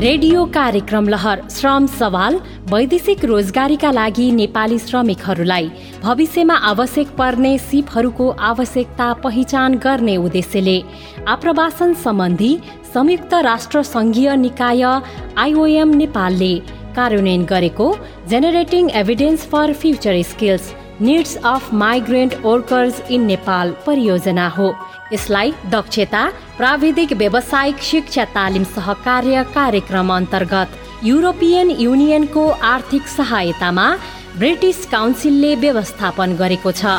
Radio कार्यक्रम लहर श्रम सवाल वैदेशिक रोजगारीका लागि नेपाली श्रमिकहरूलाई। भविष्यमा आवश्यक पर्ने सिपहरूको आवश्यकता पहिचान गर्ने उद्देश्यले आप्रवासन सम्बन्धी संयुक्त राष्ट्र सङ्घीय निकाय आइओएम नेपालले कार्यान्वयन गरेको generating evidence for future skills needs of migrant workers in Nepal परियोजना हो। यसलाई दक्षता प्राविधिक व्यावसायिक शिक्षा तालिम सहकार्य कार्यक्रम अन्तर्गत युरोपियन युनियनको आर्थिक सहायतामा ब्रिटिस काउन्सिलले व्यवस्थापन गरेको छ।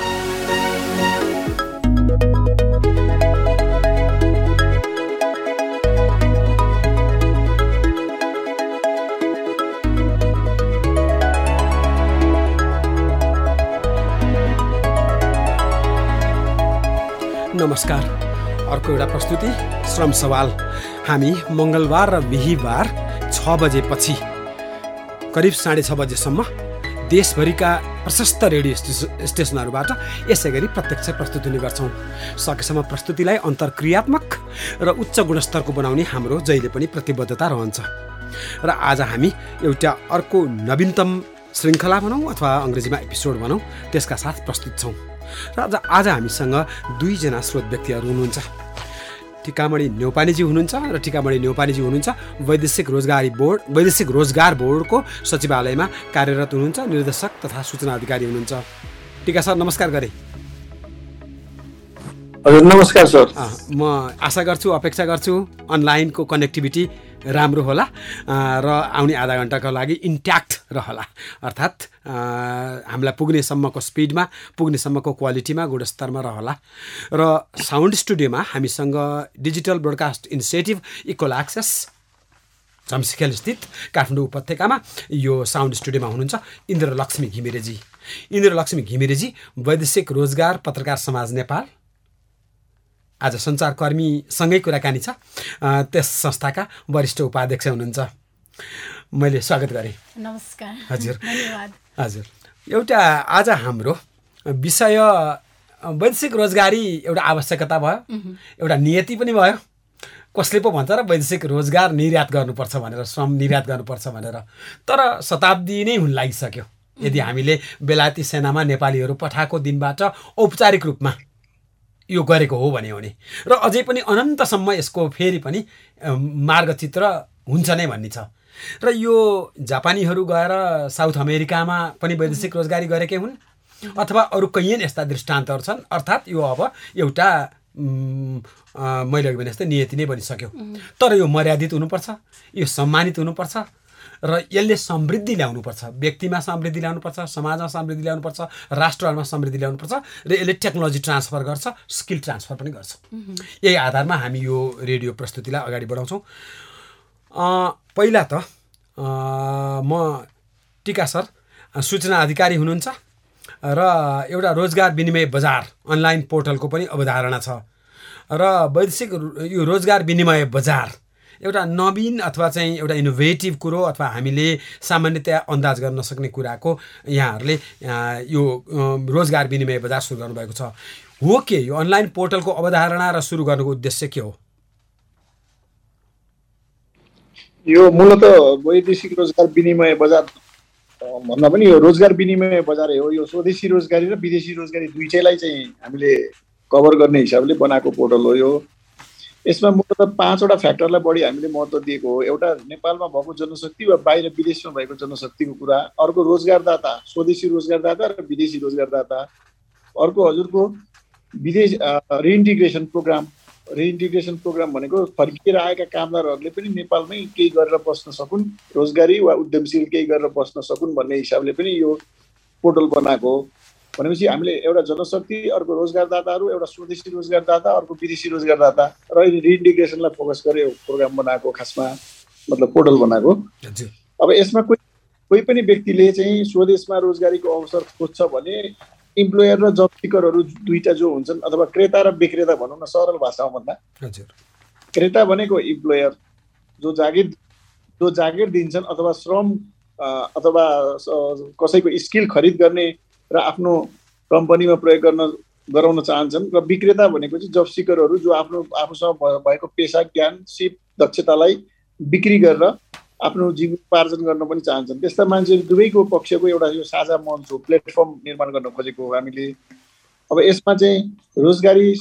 नमस्कार। अर्को एउटा प्रस्तुति श्रम सवाल। हामी मङ्गलबार र बिहिबार छ बजेपछि करिब साढे छ बजेसम्म देशभरिका प्रशस्त रेडियो स्टेसनहरूबाट यसै गरी प्रत्यक्ष प्रस्तुत हुने गर्छौँ। सकेसम्म प्रस्तुतिलाई अन्तर्क्रियात्मक र उच्च गुणस्तरको बनाउने हाम्रो जहिले पनि प्रतिबद्धता रहन्छ। र आज हामी एउटा अर्को नवीनतम श्रृङ्खला भनौँ अथवा अङ्ग्रेजीमा एपिसोड भनौँ त्यसका साथ प्रस्तुत छौँ। र आज आज हामीसँग दुईजना स्रोत व्यक्तिहरू हुनुहुन्छ। टिकामणि न्यौपानेजी हुनुहुन्छ र टिकामणि न्यौपानेजी हुनुहुन्छ। वैदेशिक रोजगारी बोर्ड वैदेशिक रोजगार बोर्डको सचिवालयमा कार्यरत हुनुहुन्छ निर्देशक तथा सूचना अधिकारी हुनुहुन्छ। टिका सर नमस्कार गरेँ। हजुर नमस्कार सर। म आशा गर्छु अपेक्षा गर्छु अनलाइनको कनेक्टिभिटी राम्रो होला र आउने आधा घन्टाको लागि इन्ट्याक्ट रहला। अर्थात् हामीलाई पुग्नेसम्मको स्पिडमा पुग्नेसम्मको क्वालिटीमा गुणस्तरमा रहला। र साउन्ड स्टुडियोमा हामीसँग digital broadcast initiative equal access स्थित काठमाडौँ उपत्यकामा यो साउन्ड स्टुडियोमा हुनुहुन्छ इन्द्रलक्ष्मी घिमिरेजी। इन्द्रलक्ष्मी घिमिरेजी वैदेशिक रोजगार पत्रकार समाज नेपाल। आज सञ्चारकर्मीसँगै कुराकानी छ। त्यस संस्थाका वरिष्ठ उपाध्यक्ष हुनुहुन्छ। मैले स्वागत गरेँ। नमस्कार। हजुर। धन्यवाद। हजुर। एउटा आज हाम्रो विषय वैदेशिक रोजगारी एउटा आवश्यकता भयो। एउटा नियति पनि भयो। कसले पो भन्छ र वैदेशिक रोजगार निर्यात गर्नुपर्छ भनेर श्रम निर्यात गर्नुपर्छ भनेर। तर शताब्दी नै हुन लागिसक्यो। यदि हामीले बेलायती सेनामा नेपालीहरू पठाएको दिनबाट औपचारिक रूपमा यो गरेको हो भने हो नि। र अझै पनि अनन्तसम्म यसको फेरि पनि मार्गचित्र हुन्छ नै भन्ने छ। र यो जापानीहरू गएर साउथ अमेरिकामा पनि वैदेशिक रोजगारी गरेकै हुन् अथवा अरू कैयन यस्ता दृष्टान्तहरू छन् अर्थात् यो अब एउटा मैले अघि भने जस्तै नियति नै बनिसक्यो। तर यो मर्यादित हुनुपर्छ यो सम्मानित हुनुपर्छ र यसले समृद्धि ल्याउनुपर्छ व्यक्तिमा समृद्धि ल्याउनुपर्छ समाजमा समृद्धि ल्याउनुपर्छ राष्ट्रहरूमा समृद्धि ल्याउनुपर्छ र यसले टेक्नोलोजी ट्रान्सफर गर्छ स्किल ट्रान्सफर पनि गर्छ। यही आधारमा हामी यो रेडियो प्रस्तुतिलाई अगाडि बढाउँछौँ। पहिला त म टिका सर सूचना अधिकारी हुनुहुन्छ र एउटा रोजगार विनिमय बजार अनलाइन पोर्टलको पनि अवधारणा छ। र वैदेशिक यो रोजगार विनिमय बजार एउटा नवीन अथवा चाहिँ एउटा इनोभेटिभ कुरो अथवा हामीले सामान्यतया अन्दाज गर्न सक्ने कुराको यहाँहरूले यो रोजगार विनिमय बजार सुरु गर्नुभएको छ। हो के यो अनलाइन पोर्टलको अवधारणा र सुरु गर्नुको उद्देश्य के हो? यो मूलत वैदेशिक रोजगार विनिमय बजार भन्दा पनि यो रोजगार विनिमय बजार हो। यो स्वदेशी रोजगारी र विदेशी रोजगारी दुइटैलाई चाहिँ हामीले कभर गर्ने हिसाबले बनाएको पोर्टल हो यो। यसमा मूलत पाँचवटा फ्याक्टरलाई बढी हामीले महत्त्व दिएको हो। एउटा नेपालमा भएको जनशक्ति वा बाहिर विदेशमा भएको जनशक्तिको कुरा। अर्को रोजगारदाता स्वदेशी रोजगारदाता र विदेशी रोजगारदाता। अर्को हजुरको विदेश रिइन्टिग्रेसन प्रोग्राम रिइन्टिग्रेसन प्रोग्राम भनेको फर्किएर आएका कामदारहरूले पनि नेपालमै केही गरेर बस्न सकुन् रोजगारी वा उद्यमशील केही गरेर बस्न सकुन् भन्ने हिसाबले पनि यो पोर्टल बनाएको हो। भनेपछि हामीले एउटा जनशक्ति अर्को रोजगारदाताहरू एउटा स्वदेशी रोजगारदाता अर्को विदेशी रोजगारदाता र रिइन्टिग्रेसनलाई फोकस गरे प्रोग्राम बनाएको खासमा मतलब पोर्टल बनाएको। अब यसमा कोही कोही पनि व्यक्तिले चाहिँ स्वदेशमा रोजगारीको अवसर खोज्छ भने इम्प्लोयर र जब सिकरहरू दुईवटा जो हुन्छन् अथवा क्रेता र विक्रेता भनौँ न सरल भाषामा भन्दा। क्रेता भनेको इम्प्लोयर जो जागिर जो जागिर दिन्छन् अथवा श्रम अथवा कसैको स्किल खरिद गर्ने र आफ्नो कम्पनीमा प्रयोग गर्न गराउन चाहन्छन् र विक्रेता भनेको चाहिँ जब सिकरहरू जो आफ्नो आफूसँग भएको पेसा ज्ञान सिप दक्षतालाई बिक्री गरेर आफ्नो जीविकोपार्जन गर्न पनि चाहन्छन्। त्यस्ता मान्छेहरू दुवैको पक्षको एउटा यो साझा मञ्च हो प्लेटफर्म निर्माण गर्न खोजेको हो हामीले। अब यसमा चाहिँ रोजगारी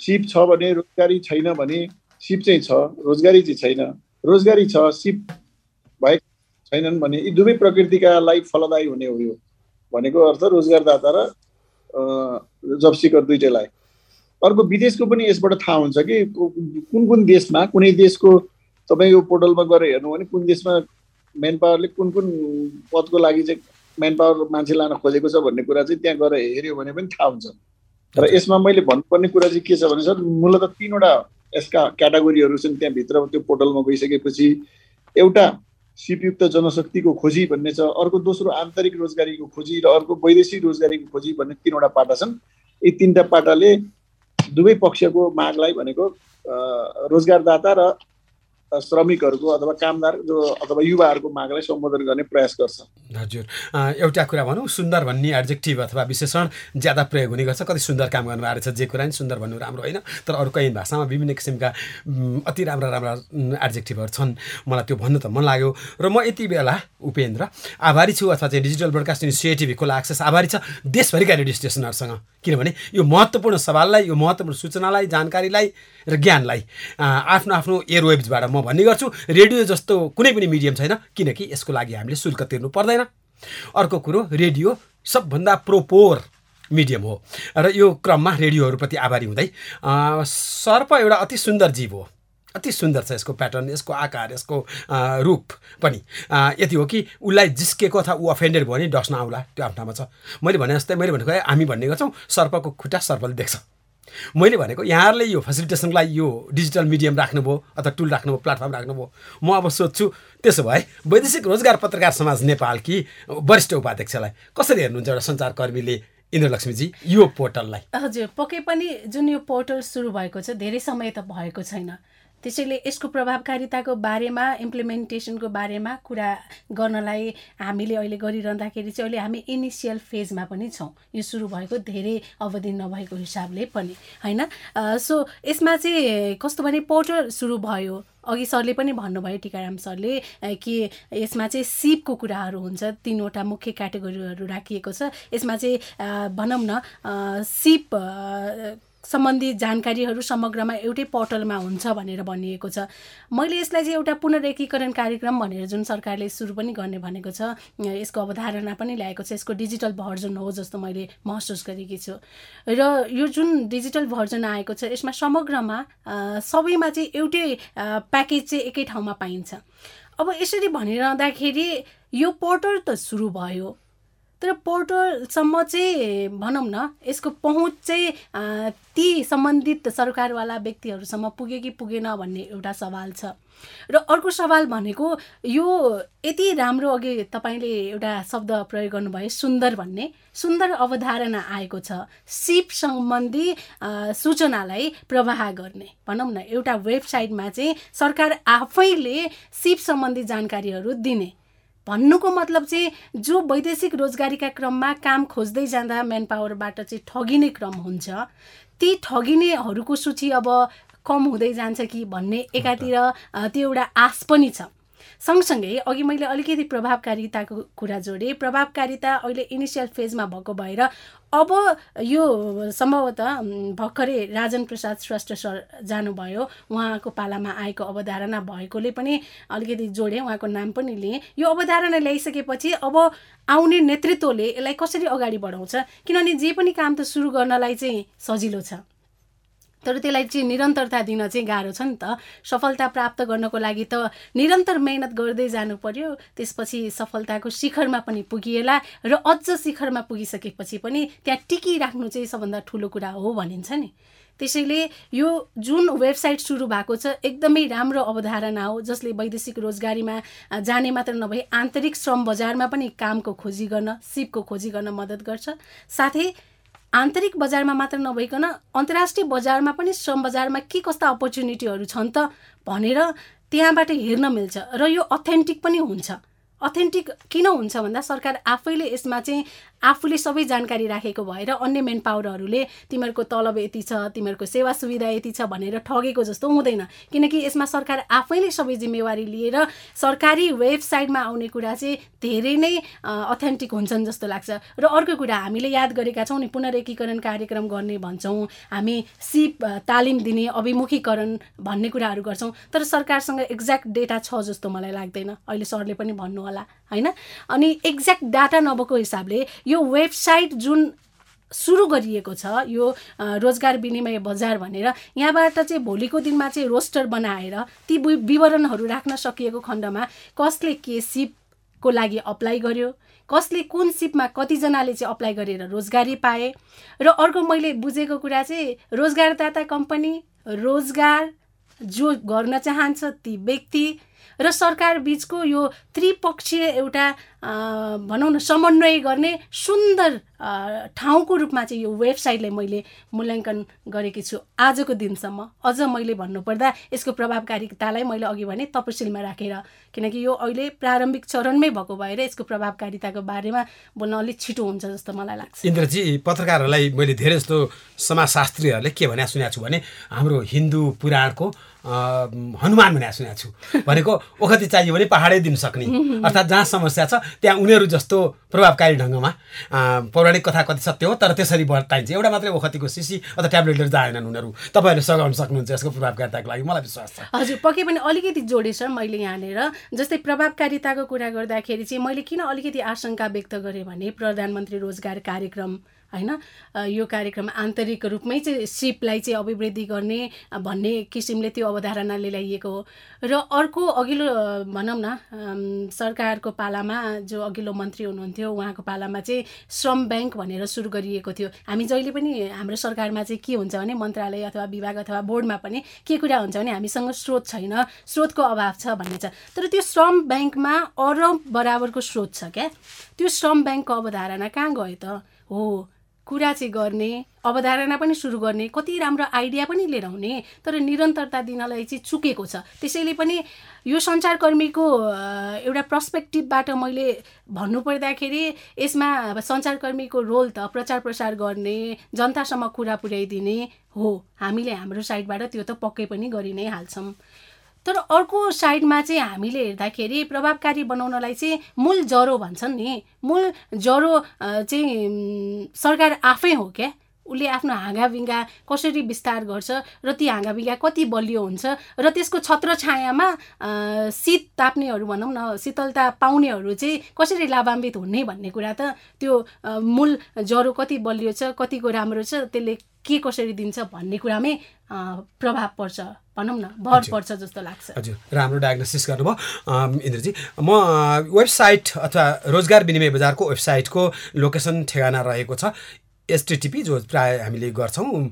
सिप छ भने रोजगारी छैन भने सिप चाहिँ छ रोजगारी चाहिँ छैन। रोजगारी छ सिप भएको छैनन् भने यी दुवै प्रकृतिकालाई फलदायी हुने हो यो। भनेको अर्थ रोजगारदाता र जब सिकर दुइटैलाई। अर्को विदेशको पनि यसबाट थाहा हुन्छ कि कुन कुन देशमा कुनै देशको तपाईँ यो पोर्टलमा गएर हेर्नु भने कुन देशमा मेन पावरले कुन कुन पदको लागि चाहिँ मेन पावर मान्छे लान खोजेको छ भन्ने कुरा चाहिँ त्यहाँ गएर हेऱ्यो भने पनि थाहा हुन्छ। र यसमा मैले भन्नुपर्ने कुरा चाहिँ के छ भने सर मूलत तिनवटा यसका क्याटागोरीहरू छन् त्यहाँभित्र। त्यो पोर्टलमा गइसकेपछि एउटा सिपयुक्त जनशक्तिको खोजी भन्ने छ। अर्को दोस्रो आन्तरिक रोजगारीको खोजी र अर्को वैदेशिक रोजगारीको खोजी भन्ने तिनवटा पाटा छन्। यी तिनवटा पाटाले दुवै पक्षको मागलाई भनेको रोजगारदाता र श्रमिकहरूको अथवा कामदार जो अथवा युवाहरूको मागलाई सम्बोधन गर्ने प्रयास गर्छ। हजुर। एउटा कुरा भनौँ सुन्दर भन्ने एडजेक्टिभ अथवा विशेषण ज्यादा प्रयोग हुने गर्छ। कति सुन्दर काम गर्नुभएको रहेछ जे कुरा नि सुन्दर भन्नु राम्रो होइन तर अरू कहीँ भाषामा विभिन्न किसिमका अति राम्रा राम्रा एडजेक्टिभहरू छन्। मलाई त्यो भन्नु त मन लाग्यो। र म यति बेला उपेन्द्र आभारी छु अथवा चाहिँ डिजिटल ब्रोडकास्ट इनिसिएटिभ खोला एक्सेस आभारी छ देशभरिका रेडियो स्टेसनहरूसँग किनभने यो महत्त्वपूर्ण सवाललाई यो महत्त्वपूर्ण सूचनालाई जानकारीलाई र ज्ञानलाई आफ्नो आफ्नो एयरवेब्सबाट म भन्ने गर्छु। रेडियो जस्तो कुनै पनि मिडियम छैन किनकि यसको लागि हामीले शुल्क तिर्नु पर्दैन। अर्को कुरो रेडियो सबभन्दा प्रोपोर मिडियम हो। र यो क्रममा रेडियोहरूप्रति आभारी हुँदै सर्प एउटा अति सुन्दर जीव हो। अति सुन्दर छ यसको प्याटर्न यसको आकार यसको रूप पनि। यति हो कि उसलाई जिस्केको अथवा ऊ अफेन्डेड भयो भने डस्न आउला त्यो आफ्नामा छ। मैले भने जस्तै मैले भनेको हामी भन्ने गर्छौँ सर्पको खुट्टा सर्पले देख्छ। मैले भनेको यहाँहरूले यो फेसिलिटेसनको लागि यो डिजिटल मिडियम राख्नुभयो अथवा टुल राख्नुभयो प्लेटफर्म राख्नुभयो। म अब सोध्छु त्यसो भए वैदेशिक रोजगार पत्रकार समाज नेपालकी वरिष्ठ उपाध्यक्षलाई कसरी हेर्नुहुन्छ एउटा सञ्चारकर्मीले इन्द्रलक्ष्मीजी यो पोर्टललाई? हजुर पक्कै पनि जुन यो पोर्टल सुरु भएको छ धेरै समय त भएको छैन। त्यसैले यसको प्रभावकारिताको बारेमा इम्प्लिमेन्टेसनको बारेमा कुरा गर्नलाई हामीले अहिले गरिरहँदाखेरि चाहिँ अहिले हामी इनिसियल फेजमा पनि छौँ। यो सुरु भएको धेरै अवधि नभएको हिसाबले पनि होइन? सो यसमा चाहिँ कस्तो भने पोर्टल सुरु भयो। अघि सरले पनि भन्नुभयो टिकाराम सरले कि यसमा चाहिँ सिपको कुराहरू हुन्छ। तिनवटा मुख्य क्याटेगोरीहरू राखिएको छ। यसमा चाहिँ भनौँ न सिप सम्बन्धी जानकारीहरू समग्रमा एउटै पोर्टलमा हुन्छ भनेर भनिएको छ। मैले यसलाई चाहिँ एउटा पुनरेकीकरण कार्यक्रम भनेर जुन सरकारले सुरु पनि गर्ने भनेको छ यसको अवधारणा पनि ल्याएको छ यसको डिजिटल भर्जन हो जस्तो मैले महसुस गरेकी छु। र यो जुन डिजिटल भर्जन आएको छ यसमा समग्रमा सबैमा चाहिँ एउटै प्याकेज चाहिँ एकै ठाउँमा पाइन्छ। अब यसरी भनिरहँदाखेरि यो पोर्टल त सुरु भयो। तर पोर्टलसम्म चाहिँ भनौँ न यसको पहुँच चाहिँ ती सम्बन्धित सरकारवाला व्यक्तिहरूसम्म पुग्यो कि पुगेन भन्ने एउटा सवाल छ। र अर्को सवाल भनेको यो यति राम्रो अघि तपाईँले एउटा शब्द प्रयोग गर्नुभयो सुन्दर भन्ने। सुन्दर अवधारणा आएको छ सिप सम्बन्धी सूचनालाई प्रवाह गर्ने। भनौँ न एउटा वेबसाइटमा चाहिँ सरकार आफैले सिप सम्बन्धी जानकारीहरू दिने। भन्नुको मतलब चाहिँ जो वैदेशिक रोजगारीका क्रममा काम खोज्दै जाँदा म्यान पावरबाट चाहिँ ठगिने क्रम हुन्छ ती ठगिनेहरूको सूची अब कम हुँदै जान्छ कि भन्ने एकातिर त्यो एउटा आश पनि छ। सँगसँगै अघि मैले अलिकति प्रभावकारिताको कुरा जोडेँ। प्रभावकारिता अहिले इनिसियल फेजमा भएको भएर अब यो सम्भवतः भर्खरै राजन प्रसाद श्रेष्ठ सर जानुभयो। उहाँको पालामा आएको अवधारणा भएकोले पनि अलिकति जोडेँ उहाँको नाम पनि लिएँ। यो अवधारणा ल्याइसकेपछि अब आउने नेतृत्वले यसलाई कसरी अगाडि बढाउँछ? किनभने जे पनि काम त सुरु गर्नलाई चाहिँ सजिलो छ। तर त्यसलाई चाहिँ निरन्तरता दिन चाहिँ गाह्रो छ नि त। सफलता प्राप्त गर्नको लागि त निरन्तर मेहनत गर्दै जानु पर्यो त्यसपछि सफलताको शिखरमा पनि पुगिएला र अझ शिखरमा पुगिसकेपछि पनि त्यहाँ टिकिराख्नु चाहिँ सबभन्दा ठुलो कुरा हो भनिन्छ नि। त्यसैले यो जुन वेबसाइट सुरु भएको छ एकदमै राम्रो अवधारणा हो जसले वैदेशिक रोजगारीमा जाने मात्र नभई आन्तरिक श्रम बजारमा पनि कामको खोजी गर्न सिपको खोजी गर्न मद्दत गर्छ। साथै आन्तरिक बजारमा मात्र नभइकन अन्तर्राष्ट्रिय बजारमा पनि श्रम बजारमा के कस्ता अपर्च्युनिटीहरू छन् त भनेर त्यहाँबाट हेर्न मिल्छ र यो अथेन्टिक पनि हुन्छ। अथेन्टिक किन हुन्छ भन्दा सरकार आफैले यसमा चाहिँ आफूले सबै जानकारी राखेको भएर अन्य मेन पावरहरूले तिमीहरूको तलब यति छ तिमीहरूको सेवा सुविधा यति छ भनेर ठगेको जस्तो हुँदैन। किनकि यसमा सरकार आफैले सबै जिम्मेवारी लिएर सरकारी वेबसाइटमा आउने कुरा चाहिँ धेरै नै अथेन्टिक हुन्छन् जस्तो लाग्छ। र अर्को कुरा हामीले याद गरेका छौँ नि पुनरेकीकरण कार्यक्रम गर्ने भन्छौँ। हामी सिप तालिम दिने अभिमुखीकरण भन्ने कुराहरू गर्छौँ। तर सरकारसँग एक्ज्याक्ट डेटा छ जस्तो मलाई लाग्दैन। अहिले सरले पनि भन्नुहोला होइन? अनि एक्ज्याक्ट डाटा नभएको हिसाबले यो वेबसाइट जुन सुरु गरिएको छ यो रोजगार विनिमय बजार भनेर यहाँबाट चाहिँ भोलिको दिनमा चाहिँ रोस्टर बनाएर ती विवरणहरू राख्न सकिएको खण्डमा कसले के सिपको लागि अप्लाई गर्यो कसले कुन सिपमा कतिजनाले चाहिँ अप्लाई गरेर रोजगारी पाए र अर्को मैले बुझेको कुरा चाहिँ रोजगारदाता कम्पनी रोजगार जो गर्न चाहन्छ ती व्यक्ति र सरकार बिचको यो त्रिपक्षीय एउटा भनौँ न समन्वय गर्ने सुन्दर ठाउँको रूपमा चाहिँ यो वेबसाइटलाई मैले मूल्याङ्कन गरेकी छु आजको दिनसम्म। अझ मैले भन्नुपर्दा यसको प्रभावकारितालाई मैले अघि भने तपसिलमा राखेर किनकि यो अहिले प्रारम्भिक चरणमै भएको भएर यसको प्रभावकारिताको बारेमा बोल्न अलिक छिटो हुन्छ जस्तो मलाई लाग्छ। इन्द्रजी पत्रकारहरूलाई मैले धेरै जस्तो समाजशास्त्रीहरूले के भने सुनेको छु भने हाम्रो हिन्दू पुराणको हनुमान भनेर सुनेको छु भनेको ओखती चाहियो भने पहाडै दिन सक्ने। अर्थात् जहाँ समस्या छ त्यहाँ उनीहरू जस्तो प्रभावकारी ढङ्गमा पौराणिक कथा कति सत्य हो तर त्यसरी बताइन्छ एउटा मात्रै ओखतीको सिसी अथवा ट्याब्लेटहरू जाएनन् उनीहरू। तपाईँहरूले सघाउन सक्नुहुन्छ यसको प्रभावकारिताको लागि। मलाई विश्वास छ। हजुर पक्कै पनि अलिकति जोडेछ मैले यहाँनिर। जस्तै प्रभावकारिताको कुरा गर्दाखेरि चाहिँ मैले किन अलिकति आशंका व्यक्त गरेँ भने प्रधानमन्त्री रोजगार कार्यक्रम होइन? यो कार्यक्रम आन्तरिक रूपमै चाहिँ सिपलाई चाहिँ अभिवृद्धि गर्ने भन्ने किसिमले त्यो अवधारणाले ल्याइएको हो। र अर्को अघिल्लो भनौँ न सरकारको पालामा जो अघिल्लो मन्त्री हुनुहुन्थ्यो उहाँको पालामा चाहिँ श्रम ब्याङ्क भनेर सुरु गरिएको थियो। हामी जहिले पनि हाम्रो सरकारमा चाहिँ के हुन्छ भने मन्त्रालय अथवा विभाग अथवा बोर्डमा पनि के कुरा हुन्छ भने हामीसँग स्रोत छैन स्रोतको अभाव छ भन्ने छ। तर त्यो श्रम ब्याङ्कमा अरब बराबरको स्रोत छ क्या? त्यो श्रम ब्याङ्कको अवधारणा कहाँ गयो त? हो कुरा चाहिँ गर्ने अवधारणा पनि सुरु गर्ने कति राम्रो आइडिया पनि लिएर आउने तर निरन्तरता दिनलाई चाहिँ चुकेको छ। त्यसैले पनि यो सञ्चारकर्मीको एउटा पर्सपेक्टिभबाट मैले भन्नुपर्दाखेरि यसमा सञ्चारकर्मीको रोल त प्रचार प्रसार गर्ने जनतासम्म कुरा पुर्याइदिने हो। हामीले हाम्रो साइडबाट त्यो त पक्कै पनि गरि नै हाल्छौँ। तर अर्को साइडमा चाहिँ हामीले हेर्दाखेरि प्रभावकारी बनाउनलाई चाहिँ मूल जरो भन्छन् नि। मूल जरो चाहिँ सरकार आफै हो क्या? उसले आफ्नो हाँगाभिङ्गा कसरी विस्तार गर्छ र ती हाँगाभिङ्गा कति बलियो हुन्छ र त्यसको छत्र छायामा शीत ताप्नेहरू भनौँ न शीतलता पाउनेहरू चाहिँ कसरी लाभान्वित हुने भन्ने कुरा त त्यो मूल ज्वरो कति बलियो छ कतिको राम्रो छ त्यसले के कसरी दिन्छ भन्ने कुरामै प्रभाव पर्छ भनौँ न भर पर्छ जस्तो लाग्छ। हजुर राम्रो डायग्नोसिस गर्नुभयो। इन्द्रजी म वेबसाइट अथवा रोजगार विनिमय बजारको वेबसाइटको लोकेसन ठेगाना रहेको छ। एचटिटिपी जो प्राय हामीले गर्छौँ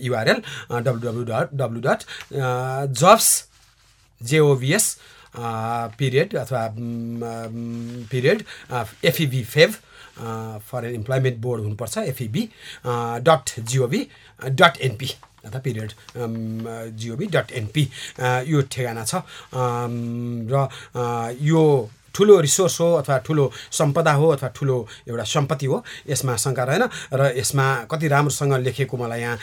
URL W dot W dot jobs जेओभिएस period अथवा पिरियड एफइबी फेभ फरेन इम्प्लोइमेन्ट बोर्ड हुनुपर्छ FEB dot GOV dot NP अथवा पिरियड जिओभी डट एनपी यो ठेगाना छ। र यो ठुलो रिसोर्स हो अथवा ठुलो सम्पदा हो अथवा ठुलो एउटा सम्पत्ति हो यसमा शङ्का रहेन र यसमा कति राम्रोसँग लेखेको मलाई यहाँ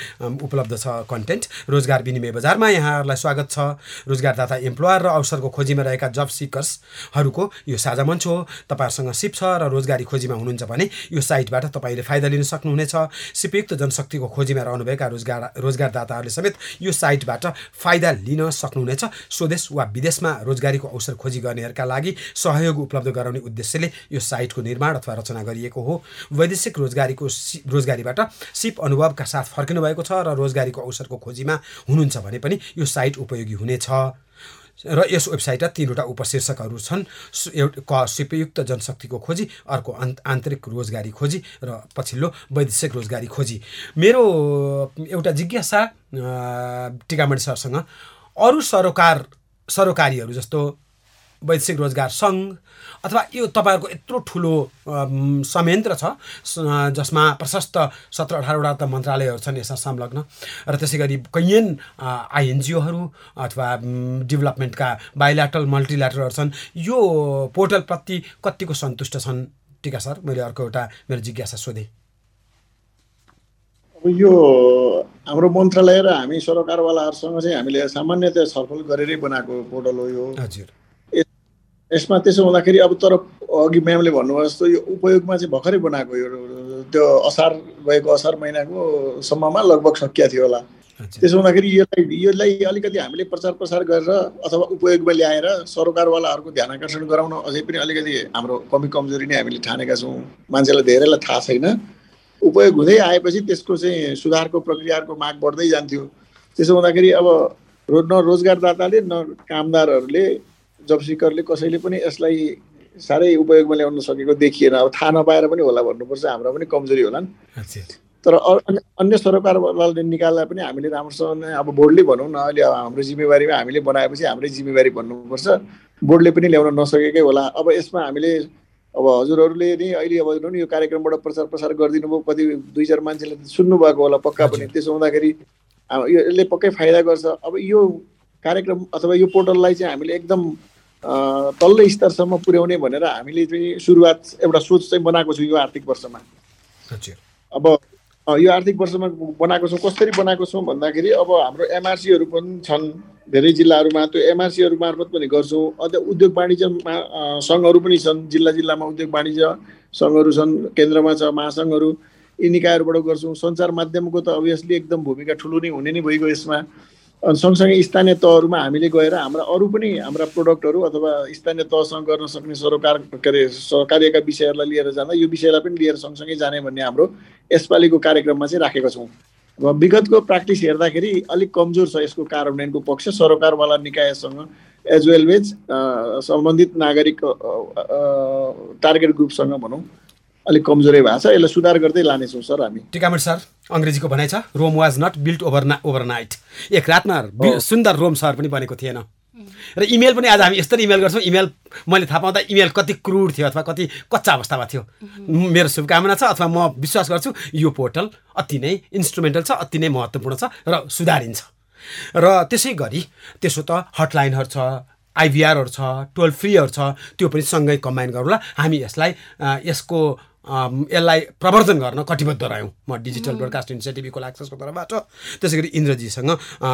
उपलब्ध छ कन्टेन्ट। रोजगार विनिमय बजारमा यहाँहरूलाई स्वागत छ। रोजगारदाता इम्प्लोयर र अवसरको खोजीमा रहेका जब सिकर्सहरूको यो साझा मञ्च हो। तपाईँहरूसँग सिप छ र रोजगारी खोजीमा हुनुहुन्छ भने यो साइटबाट तपाईँले फाइदा लिन सक्नुहुनेछ। सिपयुक्त जनशक्तिको खोजीमा रहनुभएका रोजगार रोजगारदाताहरूले समेत यो साइटबाट फाइदा लिन सक्नुहुनेछ। स्वदेश वा विदेशमा रोजगारीको अवसर खोजी गर्नेहरूका लागि सह सहयोग उपलब्ध गराउने उद्देश्यले यो साइटको निर्माण अथवा रचना गरिएको हो। वैदेशिक रोजगारीको रोजगारीबाट सिप अनुभवका साथ फर्किनु भएको छ र रोजगारीको अवसरको खोजीमा हुनुहुन्छ भने पनि यो साइट उपयोगी हुनेछ। र यस वेबसाइटमा तिनवटा उपशीर्षकहरू छन्। क सिपयुक्त जनशक्तिको खोजी अर्को आन्तरिक रोजगारी खोजी र पछिल्लो वैदेशिक रोजगारी खोजी। मेरो एउटा जिज्ञासा टिकामणी सरसँग अरू सरोकार सरोकारीहरू जस्तो वैदेशिक रोजगार सङ्घ अथवा यो तपाईँहरूको यत्रो ठुलो संयन्त्र छ जसमा प्रशस्त सत्र अठारवटा त मन्त्रालयहरू छन् यसमा संलग्न। र त्यसै गरी कैयन आइएनजिओहरू अथवा डेभलपमेन्टका बाइल्याटरल मल्टिल्याटरल छन् यो पोर्टलप्रति कतिको सन्तुष्ट छन्? टिका सर मैले अर्को एउटा मेरो जिज्ञासा सोधेँ। अब यो हाम्रो मन्त्रालय र हामी सरकारवालाहरूसँग चाहिँ हामीले सामान्यतया छलफल गरेरै बनाएको पोर्टल हो यो। हजुर। यसमा त्यसो हुँदाखेरि अब तर अघि म्यामले भन्नुभयो जस्तो यो उपयोगमा चाहिँ भर्खरै बनाएको यो त्यो असार गएको असार महिनाको सम्ममा लगभग सकिया थियो होला। त्यसो हुँदाखेरि यसलाई यसलाई अलिकति हामीले प्रचार प्रसार गरेर अथवा उपयोगमा ल्याएर सरकारवालाहरूको ध्यान आकर्षण गराउन अझै पनि अलिकति हाम्रो कमी कमजोरी नै हामीले ठानेका छौँ। मान्छेलाई धेरैलाई थाहा छैन। उपयोग हुँदै आएपछि त्यसको चाहिँ सुधारको प्रक्रियाहरूको माग बढ्दै जान्थ्यो। त्यसो हुँदाखेरि अब रो न रोजगारदाताले न कामदारहरूले जब सिकरले कसैले पनि यसलाई साह्रै उपयोगमा ल्याउन सकेको देखिएन। अब थाहा नपाएर पनि होला भन्नुपर्छ हाम्रो पनि कमजोरी होला नि तर अन्य- सरकारवालाले निकाल्दा पनि हामीले राम्रोसँग नै अब बोर्डले भनौँ न अहिले अब हाम्रो जिम्मेवारीमा हामीले बनाएपछि हाम्रै जिम्मेवारी भन्नुपर्छ। बोर्डले पनि ल्याउन नसकेकै होला। अब यसमा हामीले अब हजुरहरूले नि अहिले अब हेर्नु नि यो कार्यक्रमबाट प्रचार प्रसार गरिदिनु भयो कति दुई चार मान्छेले सुन्नुभएको होला पक्का पनि। त्यसो हुँदाखेरि यो यसले पक्कै फाइदा गर्छ। अब यो कार्यक्रम अथवा यो पोर्टललाई चाहिँ हामीले एकदम तल्लो स्तरसम्म पुर्याउने भनेर हामीले चाहिँ सुरुवात एउटा सोच चाहिँ बनाएको छौँ यो आर्थिक वर्षमा। अब यो आर्थिक वर्षमा बनाएको छौँ कसरी बनाएको छौँ भन्दाखेरि अब हाम्रो एमआरसीहरू पनि छन् धेरै जिल्लाहरूमा। त्यो एमआरसीहरू मार्फत पनि गर्छौँ। अझ उद्योग वाणिज्य सङ्घहरू पनि छन् जिल्ला जिल्लामा उद्योग वाणिज्य सङ्घहरू छन् केन्द्रमा छ महासङ्घहरू। यी निकायहरूबाट गर्छौँ। सञ्चार माध्यमको त अभियसली एकदम भूमिका ठुलो नै हुने नै भइगयो यसमा। अनि सँगसँगै स्थानीय तहहरूमा हामीले गएर हाम्रा अरू पनि हाम्रा प्रोडक्टहरू अथवा स्थानीय तहसँग गर्न सक्ने सरोकार के अरे सहकार्यका विषयहरूलाई लिएर जाँदा यो विषयलाई पनि लिएर सँगसँगै जाने भन्ने हाम्रो यसपालिको कार्यक्रममा चाहिँ राखेका छौँ। अब विगतको प्र्याक्टिस हेर्दाखेरि अलिक कमजोर छ यसको कार्यान्वयनको पक्ष। सरकारवाला निकायसँग एज वेल वेज सम्बन्धित नागरिक टार्गेट ग्रुपसँग भनौँ। अलिक कमजोरै भएको छ। यसलाई सुधार गर्दै लानेछौँ सर हामी। टिकामण सर अङ्ग्रेजीको भनाइ छ Rome was not built over overnight एक रातमा सुन्दर रोम सहर पनि बनेको थिएन। र इमेल पनि आज हामी यस्तरी इमेल गर्छौँ। इमेल मैले थाहा पाउँदा इमेल कति क्रुड थियो अथवा कति कच्चा अवस्थामा थियो। मेरो शुभकामना छ अथवा म विश्वास गर्छु यो पोर्टल अति नै इन्स्ट्रुमेन्टल छ अति नै महत्त्वपूर्ण छ र सुधारिन्छ। र त्यसै गरी त्यसो त हटलाइनहरू छ आइभीआरहरू छ टोल फ्रीहरू छ त्यो पनि सँगै कम्बाइन गरौँला। हामी यसलाई यसको यसलाई प्रवर्धन गर्न कटिबद्ध रह्यौँ। म डिजिटल ब्रोडकास्ट इनिसिएटिभ इक्वल एक्सेसको तर्फबाट। त्यसै गरी इन्द्रजीसँग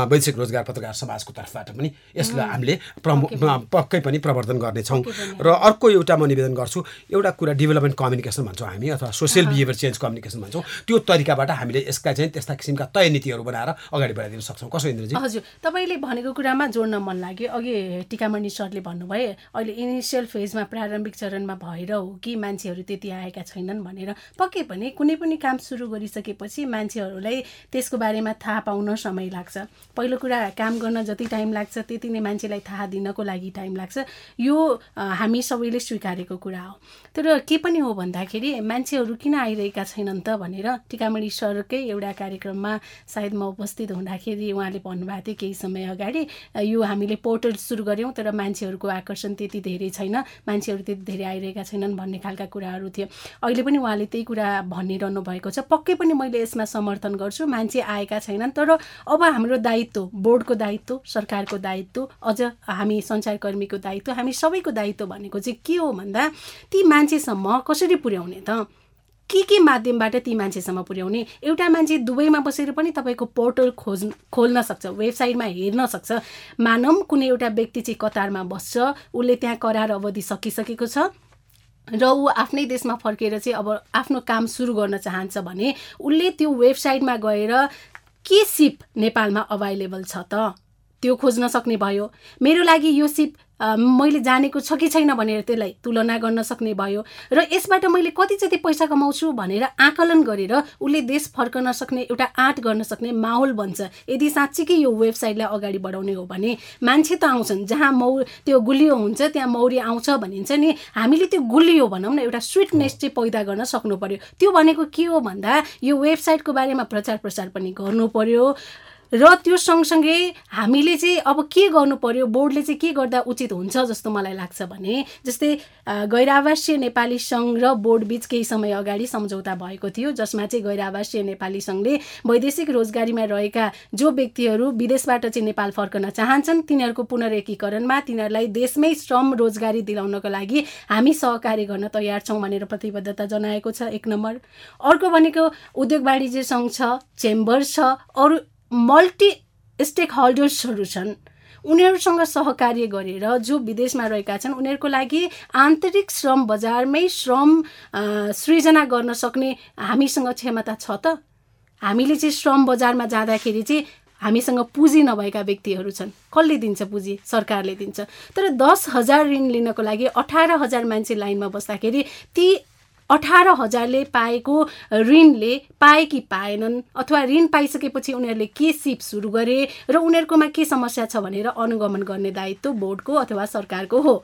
वैदेशिक रोजगार पत्रकार समाजको तर्फबाट पनि यसलाई हामीले प्रमो पक्कै पनि। प्रवर्धन गर्नेछौँ। र अर्को एउटा म निवेदन गर्छु एउटा कुरा डेभलपमेन्ट कम्युनिकेसन भन्छौँ हामी अथवा सोसियल बिहेभियर चेन्ज कम्युनिकेसन भन्छौँ। त्यो तरिकाबाट हामीले यसका चाहिँ त्यस्ता किसिमका तय नीतिहरू बनाएर अगाडि बढाइदिन सक्छौँ। कसो इन्द्रजी? हजुर तपाईँले भनेको कुरामा जोड्न मन लाग्यो। अघि टिकामणि सरले भन्नुभयो अहिले इनिसियल फेजमा प्रारम्भिक चरणमा भएर हो कि मान्छेहरू त्यति आएका छैनन् भनेर। पक्कै पनि कुनै पनि काम सुरु गरिसकेपछि मान्छेहरूलाई त्यसको बारेमा थाहा पाउन समय लाग्छ। पहिलो कुरा काम गर्न जति टाइम लाग्छ त्यति नै मान्छेलाई थाहा दिनको लागि टाइम लाग्छ। यो हामी सबैले स्वीकारेको कुरा हो। तर के पनि हो भन्दाखेरि मान्छेहरू किन आइरहेका छैनन् त भनेर टिकामणि सरकै एउटा कार्यक्रममा सायद म उपस्थित हुँदाखेरि उहाँले भन्नुभएको थियो केही समय अगाडि यो हामीले पोर्टल सुरु गऱ्यौँ तर मान्छेहरूको आकर्षण त्यति धेरै छैन। मान्छेहरू त्यति धेरै आइरहेका छैनन् भन्ने खालका कुराहरू थियो। अहिले पनि उहाँले त्यही कुरा भनिरहनु भएको छ। पक्कै पनि मैले यसमा समर्थन गर्छु। मान्छे आएका छैनन् तर अब हाम्रो दायित्व बोर्डको दायित्व सरकारको दायित्व अझ हामी सञ्चारकर्मीको दायित्व हामी सबैको दायित्व भनेको चाहिँ के हो भन्दा ती मान्छेसम्म कसरी पुर्याउने त? के के माध्यमबाट ती मान्छेसम्म पुर्याउने? एउटा मान्छे दुबईमा बसेर पनि तपाईँको पोर्टल खोज खोल्न सक्छ वेबसाइटमा हेर्न सक्छ। मानौँ कुनै एउटा व्यक्ति चाहिँ कतारमा बस्छ उसले त्यहाँ करार अवधि सकिसकेको छ। र ऊ आफ्नै देशमा फर्केर चाहिँ अब आफ्नो काम सुरु गर्न चाहन्छ भने उसले त्यो वेबसाइटमा गएर के सिप नेपालमा अभाइलेबल छ त? त्यो खोज्न सक्ने भयो। मेरो लागि यो सिप मैले जानेको छ कि छैन भनेर त्यसलाई तुलना गर्न सक्ने भयो। र यसबाट मैले कति जति पैसा कमाउँछु भनेर आकलन गरेर उसले देश फर्कन सक्ने एउटा आँट गर्न सक्ने माहौल बन्छ। यदि साँच्चीकै यो वेबसाइटलाई अगाडि बढाउने हो भने मान्छे त आउँछन्। जहाँ मौ त्यो गुलियो हुन्छ त्यहाँ मौरी आउँछ भनिन्छ नि हामीले त्यो गुलियो भनौँ न एउटा स्विटनेस चाहिँ पैदा गर्न सक्नु पर्यो। त्यो भनेको के हो भन्दा यो वेबसाइटको बारेमा प्रचार प्रसार पनि गर्नु पर्यो। र त्यो सँगसँगै हामीले चाहिँ अब के गर्नु पर्यो बोर्डले चाहिँ के गर्दा उचित हुन्छ जस्तो मलाई लाग्छ भने जस्तै गैर आवासीय नेपाली सङ्घ र बोर्ड बिच केही समय अगाडि सम्झौता भएको थियो जसमा चाहिँ गैर आवासीय नेपाली सङ्घले वैदेशिक रोजगारीमा रहेका जो व्यक्तिहरू विदेशबाट चाहिँ नेपाल फर्कन चाहन्छन् तिनीहरूको पुनरेकीकरणमा तिनीहरूलाई देशमै श्रम रोजगारी दिलाउनको लागि हामी सहकारी गर्न तयार छौँ भनेर प्रतिबद्धता जनाएको छ एक नम्बर। अर्को भनेको उद्योग वाणिज्य सङ्घ छ चेम्बर छ अरू मल्टी स्टेक होल्डर्सहरू छन्। उनीहरूसँग सहकार्य गरेर जो विदेशमा रहेका छन् उनीहरूको लागि आन्तरिक श्रम बजारमै श्रम सृजना गर्न सक्ने हामीसँग क्षमता छ त। हामीले चाहिँ श्रम बजारमा जाँदाखेरि चाहिँ हामीसँग पुँजी नभएका व्यक्तिहरू छन्। कसले दिन्छ पुँजी? सरकारले दिन्छ। तर दस हजार ऋण लिनको लागि अठार हजार मान्छे लाइनमा बस्दाखेरि ती अठार हजारले पाएको ऋणले पाए कि पाएनन् अथवा ऋण पाइसकेपछि उनीहरूले के सिप सुरु गरे र उनीहरूकोमा के समस्या छ भनेर अनुगमन गर्ने दायित्व बोर्डको अथवा सरकारको हो।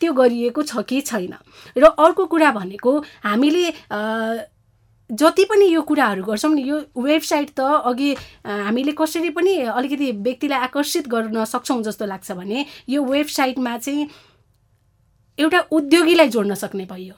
त्यो गरिएको छ कि छैन? र अर्को कुरा भनेको हामीले जति पनि यो कुराहरू गर्छौँ नि यो वेबसाइट त अघि हामीले कसरी पनि अलिकति व्यक्तिलाई आकर्षित गर्न सक्छौँ जस्तो लाग्छ भने यो वेबसाइटमा चाहिँ एउटा उद्योगीलाई जोड्न सक्ने भयो।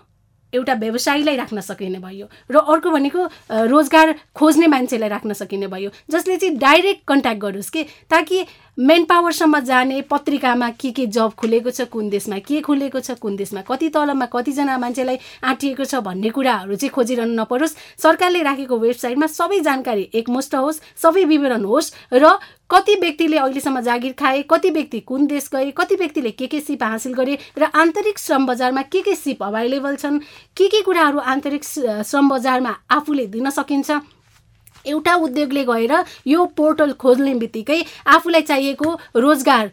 एउटा व्यवसायीलाई राख्न सकिने भयो र अर्को भनेको रोजगार खोज्ने मान्छेलाई राख्न सकिने भयो जसले चाहिँ डाइरेक्ट कन्ट्याक्ट गरोस् कि ताकि मेन पावरसम्म जाने पत्रिकामा के के जब खुलेको छ कुन देशमा के खुलेको छ कुन देशमा कति तलबमा कतिजना मान्छेलाई आँटिएको छ भन्ने कुराहरू चाहिँ खोजिरहनु नपरोस्। सरकारले राखेको वेबसाइटमा सबै जानकारी एकमुष्ट होस् सबै विवरण होस् र कति व्यक्तिले अहिलेसम्म जागिर खाए कति व्यक्ति कुन देश गए कति व्यक्तिले के के सिप हासिल गरे र आन्तरिक श्रम बजारमा के के सिप अभाइलेबल छन् के के कुराहरू आन्तरिक श्रम बजारमा आफूले दिन सकिन्छ एउटा उद्योगले गएर यो पोर्टल खोज्ने बित्तिकै आफूलाई चाहिएको रोजगार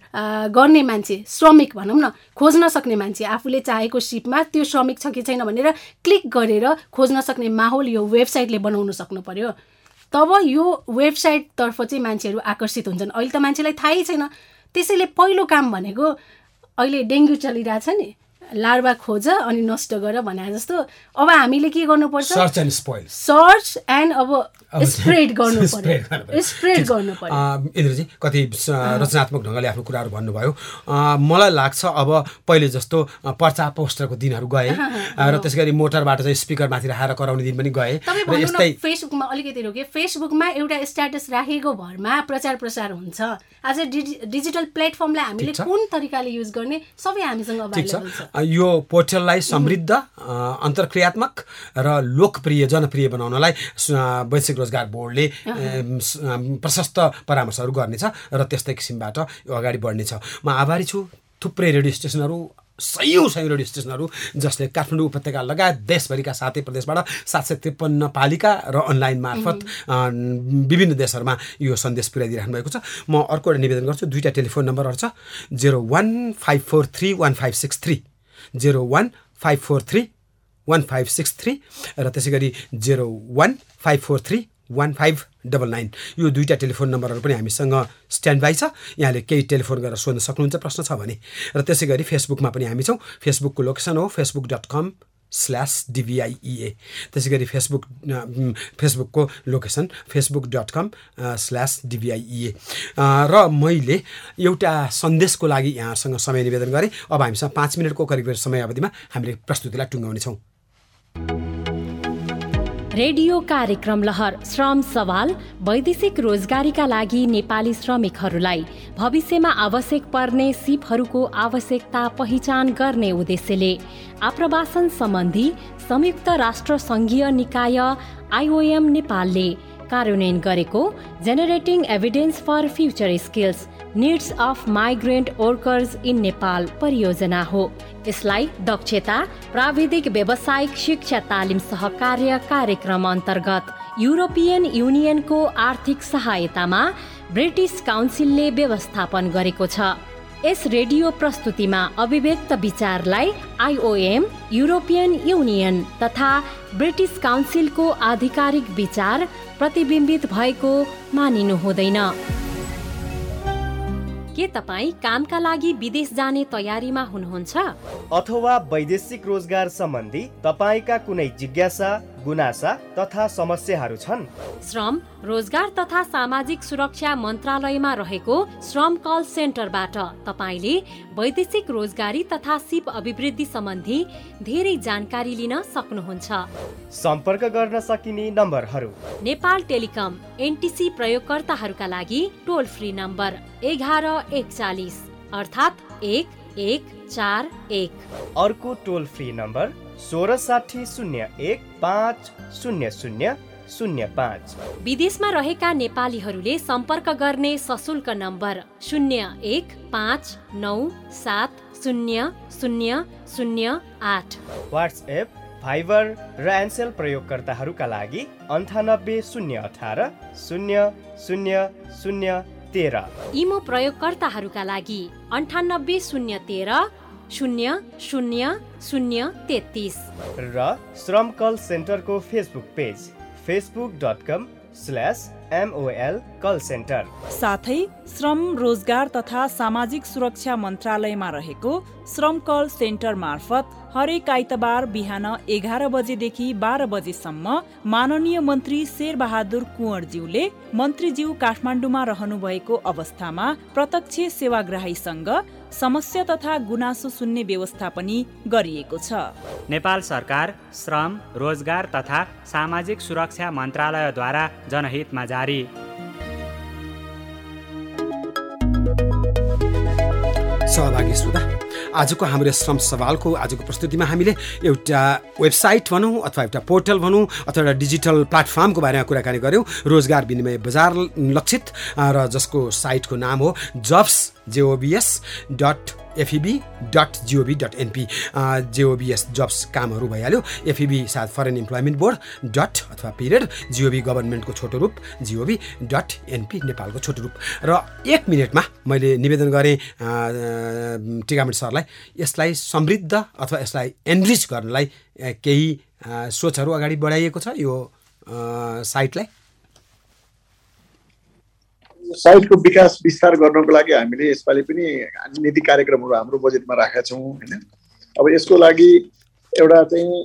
गर्ने मान्छे श्रमिक भनौँ न खोज्न सक्ने मान्छे आफूले चाहेको सिपमा त्यो श्रमिक छ कि छैन भनेर क्लिक गरेर खोज्न सक्ने माहौल यो वेबसाइटले बनाउनु सक्नु पर्यो। तब यो वेबसाइटतर्फ चाहिँ मान्छेहरू आकर्षित हुन्छन्। अहिले त मान्छेलाई थाहै छैन। त्यसैले पहिलो काम भनेको अहिले डेङ्गु चलिरहेछ नि। लार्वा खोज अनि नष्ट गर भने जस्तो अब हामीले के गर्नुपर्छ? Search and spoil search and अब स्प्रेड गर्नु स्प्रेड गर्नु इन्द्रजी कति रचनात्मक ढङ्गले आफ्नो कुराहरू भन्नुभयो। मलाई लाग्छ अब पहिले जस्तो पर्चा पोस्टरको दिनहरू गए र त्यसै गरी मोटरबाट चाहिँ स्पिकर माथि राखेर कराउने दिन पनि गए। र यस्तै फेसबुकमा अलिकति रोके। फेसबुकमा एउटा स्ट्याटस राखेको भरमा प्रचार प्रसार हुन्छ। आज डिजिटल प्लेटफर्मलाई हामीले कुन तरिकाले युज गर्ने सबै हामीसँग यो पोर्टललाई समृद्ध अन्तर्क्रियात्मक र लोकप्रिय जनप्रिय बनाउनलाई वैश्विक रोजगार बोर्डले प्रशस्त परामर्शहरू गर्नेछ र त्यस्तै किसिमबाट यो अगाडि बढ्नेछ। म आभारी छु थुप्रै रेडियो स्टेसनहरू सयौँ सयौँ रेडियो स्टेसनहरू जसले काठमाडौँ उपत्यका लगायत देशभरिका सातै प्रदेशबाट सात सय त्रिपन्न पालिका र अनलाइन मार्फत विभिन्न देशहरूमा यो सन्देश पुर्याइदिइराख्नु भएको छ। म अर्को एउटा निवेदन गर्छु दुईवटा टेलिफोन नम्बरहरू छ zero one five four three one five six three. Zero one five four three one five six three र त्यसै गरी zero one five four three one five double nine यो दुईवटा टेलिफोन नम्बरहरू पनि हामीसँग स्ट्यान्ड बाई छ। यहाँले केही टेलिफोन गरेर सोध्न सक्नुहुन्छ प्रश्न छ भने। र त्यसै गरी फेसबुकमा पनि हामी छौँ। फेसबुकको लोकेसन हो Facebook dot com slash DBIEA त्यसै गरी Facebook फेसबुकको location Facebook dot com slash DBIEA र मैले एउटा सन्देशको लागि यहाँसँग समय निवेदन गरेँ। अब हामीसँग पाँच मिनटको करिब समय अवधिमा हामीले प्रस्तुतिलाई टुङ्गाउनेछौँ। रेडियो कार्यक्रम लहर श्रम सवाल वैदेशिक रोजगारीका लागि नेपाली श्रमिकहरूलाई। भविष्यमा आवश्यक पर्ने सिपहरूको आवश्यकता पहिचान गर्ने उद्देश्यले। आप्रवासन सम्बन्धी संयुक्त राष्ट्र सङ्घीय निकाय आइओएम नेपालले कार्यान्वयन गरेको generating evidence for future skills needs of migrant workers in Nepal परियोजना हो। यसलाई दक्षता प्राविधिक व्यावसायिक शिक्षा तालिम सहकार्य कार्यक्रम अन्तर्गत युरोपियन युनियनको आर्थिक सहायतामा ब्रिटिस काउन्सिलले व्यवस्थापन गरेको छ। यस रेडियो प्रस्तुतिमा अभिव्यक्त विचारलाई आइओएम युरोपियन युनियन तथा ब्रिटिस काउन्सिलको आधिकारिक विचार प्रतिबिम्बित भएको मानिनु हुँदैन। के तपाईँ कामका लागि विदेश जाने तयारीमा हुनुहुन्छ? अथवा वैदेशिक रोजगार सम्बन्धी तपाईँका कुनै जिज्ञासा? गुनासा तथा समस्याहरू छन्। श्रम रोजगार तथा सामाजिक सुरक्षा मन्त्रालयमा रहेको श्रम कल सेन्टरबाट तपाईँले वैदेशिक रोजगारी तथा सिप अभिवृद्धि सम्बन्धी धेरै जानकारी लिन सक्नुहुन्छ। सम्पर्क गर्न सकिने नम्बरहरू। नेपाल टेलिकम एनटिसी प्रयोगकर्ताहरूका लागि टोल फ्री नम्बर एघार एकचालिस अर्थात् एक एक चार एक। अर्को टोल फ्री नम्बर सोह्र साठी शून्य एक पाँच शून्य शून्य शून्य पाँच। विदेशमा रहेका नेपालीहरूले सम्पर्क गर्ने सशुल्क नम्बर शून्य एक पाँच नौ सात शून्य शून्य शून्य आठ। वाट्सएप फाइबर र एन्सेल प्रयोगकर्ताहरूका लागि अन्ठानब्बे शून्य अठार शून्य शून्य शून्य तेह्र। इमो प्रयोगकर्ताहरूका लागि अन्ठानब्बे शून्य तेह्र शून्य शून्य शून्य तेत्तिस। र श्रम call सेन्टरको Facebook page Facebook dot com slash MOL call centre. साथै श्रम रोजगार तथा सामाजिक सुरक्षा मन्त्रालयमा रहेको श्रम कल सेन्टर मार्फत हरेक आइतबार बिहान एघार बजेदेखि बाह्र बजेसम्म माननीय मन्त्री शेरबहादुर कुँवरज्यूले मन्त्रीज्यू काठमाडौँमा रहनुभएको अवस्थामा प्रत्यक्ष सेवाग्राहीसँग समस्या तथा गुनासो सुन्ने व्यवस्था पनि गरिएको छ। नेपाल सरकार श्रम रोजगार तथा सामाजिक सुरक्षा मन्त्रालयद्वारा जनहितमा जारी। सहभागी श्रोता आजको हाम्रो श्रम सवालको आजको प्रस्तुतिमा हामीले एउटा वेबसाइट भनौँ अथवा एउटा पोर्टल भनौँ अथवा एउटा डिजिटल प्लेटफर्मको बारेमा कुराकानी गऱ्यौँ रोजगार विनिमय बजार लक्षित र जसको साइटको नाम हो jobs JOBS dot FEB dot GOV dot NP JOBS jobs कामहरू भइहाल्यो। एफइबी साथ फरेन इम्प्लोइमेन्ट बोर्ड डट अथवा पिरियड जिओबी गभर्मेन्टको छोटो रूप जिओबी डट एनपी नेपालको छोटो रूप। र एक मिनटमा मैले निवेदन गरेँ टिकामणी सरलाई यसलाई समृद्ध अथवा यसलाई एनरिच गर्नलाई केही सोचहरू अगाडि बढाइएको छ यो साइटलाई? साइटको विकास विस्तार गर्नको लागि हामीले यसपालि पनि नीति कार्यक्रमहरू हाम्रो बजेटमा राखेका छौँ होइन। अब यसको लागि एउटा चाहिँ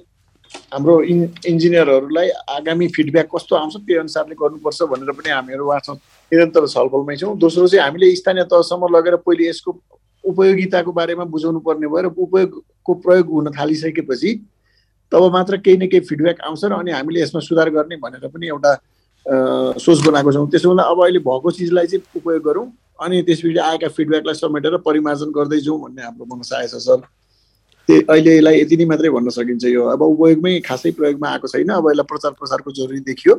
हाम्रो इन् इन्जिनियरहरूलाई आगामी फिडब्याक कस्तो आउँछ त्यही अनुसारले गर्नुपर्छ भनेर पनि हामीहरू उहाँसँग निरन्तर छलफलमै छौँ। दोस्रो चाहिँ हामीले स्थानीय तहसम्म लगेर पहिले यसको उपयोगिताको बारेमा बुझाउनु पर्ने भयो र उपयोगको प्रयोग हुन थालिसकेपछि तब मात्र केही न केही फिडब्याक आउँछ र अनि हामीले यसमा सुधार गर्ने भनेर पनि एउटा सोच बनाएको छौँ। त्यसो हुँदा अब अहिले भएको चिजलाई चाहिँ उपयोग गरौँ अनि त्यसपछि आएका फिडब्याकलाई समेटेर परिमार्जन गर्दै जाउँ भन्ने हाम्रो मनसाय छ सर। त्यही अहिले यसलाई यति नै मात्रै भन्न सकिन्छ यो। अब उपयोगमै खासै प्रयोगमा आएको छैन। अब यसलाई प्रचार प्रसारको जरुरी देखियो।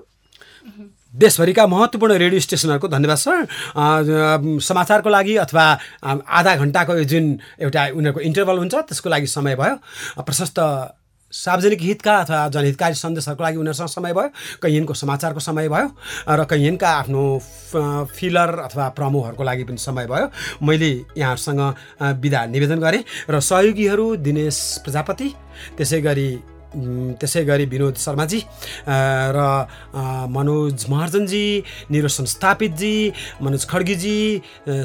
देशभरिका महत्त्वपूर्ण रेडियो स्टेसनहरूको धन्यवाद सर। समाचारको लागि अथवा आधा घन्टाको जुन एउटा उनीहरूको इन्टरभल हुन्छ त्यसको लागि समय भयो। प्रशस्त सार्वजनिक हितका अथवा जनहितकारी सन्देशहरूको लागि उनीहरूसँग समय भयो कैयनको समाचारको समय भयो र कैयनका आफ्नो फिलर अथवा प्रमोहरूको लागि पनि समय भयो। मैले यहाँहरूसँग विधा निवेदन गरेँ र सहयोगीहरू दिनेश प्रजापति त्यसै गरी त्यसै गरी विनोद शर्माजी र मनोज महर्जनजी निरो संस्थापितजी मनोज खड्गीजी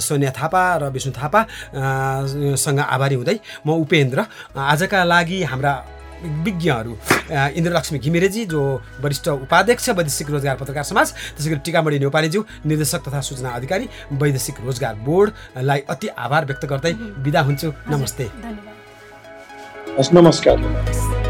सोनिया थापा र विष्णु थापासँग आभारी हुँदै म उपेन्द्र। आजका लागि हाम्रा विज्ञहरू इन्द्रलक्ष्मी घिमिरेजी जो वरिष्ठ उपाध्यक्ष वैदेशिक रोजगार पत्रकार समाज त्यसै गरी टिकामणी नेपालीज्यू निर्देशक तथा सूचना अधिकारी वैदेशिक रोजगार बोर्डलाई अति आभार व्यक्त गर्दै बिदा हुन्छु नमस्ते नमस्कार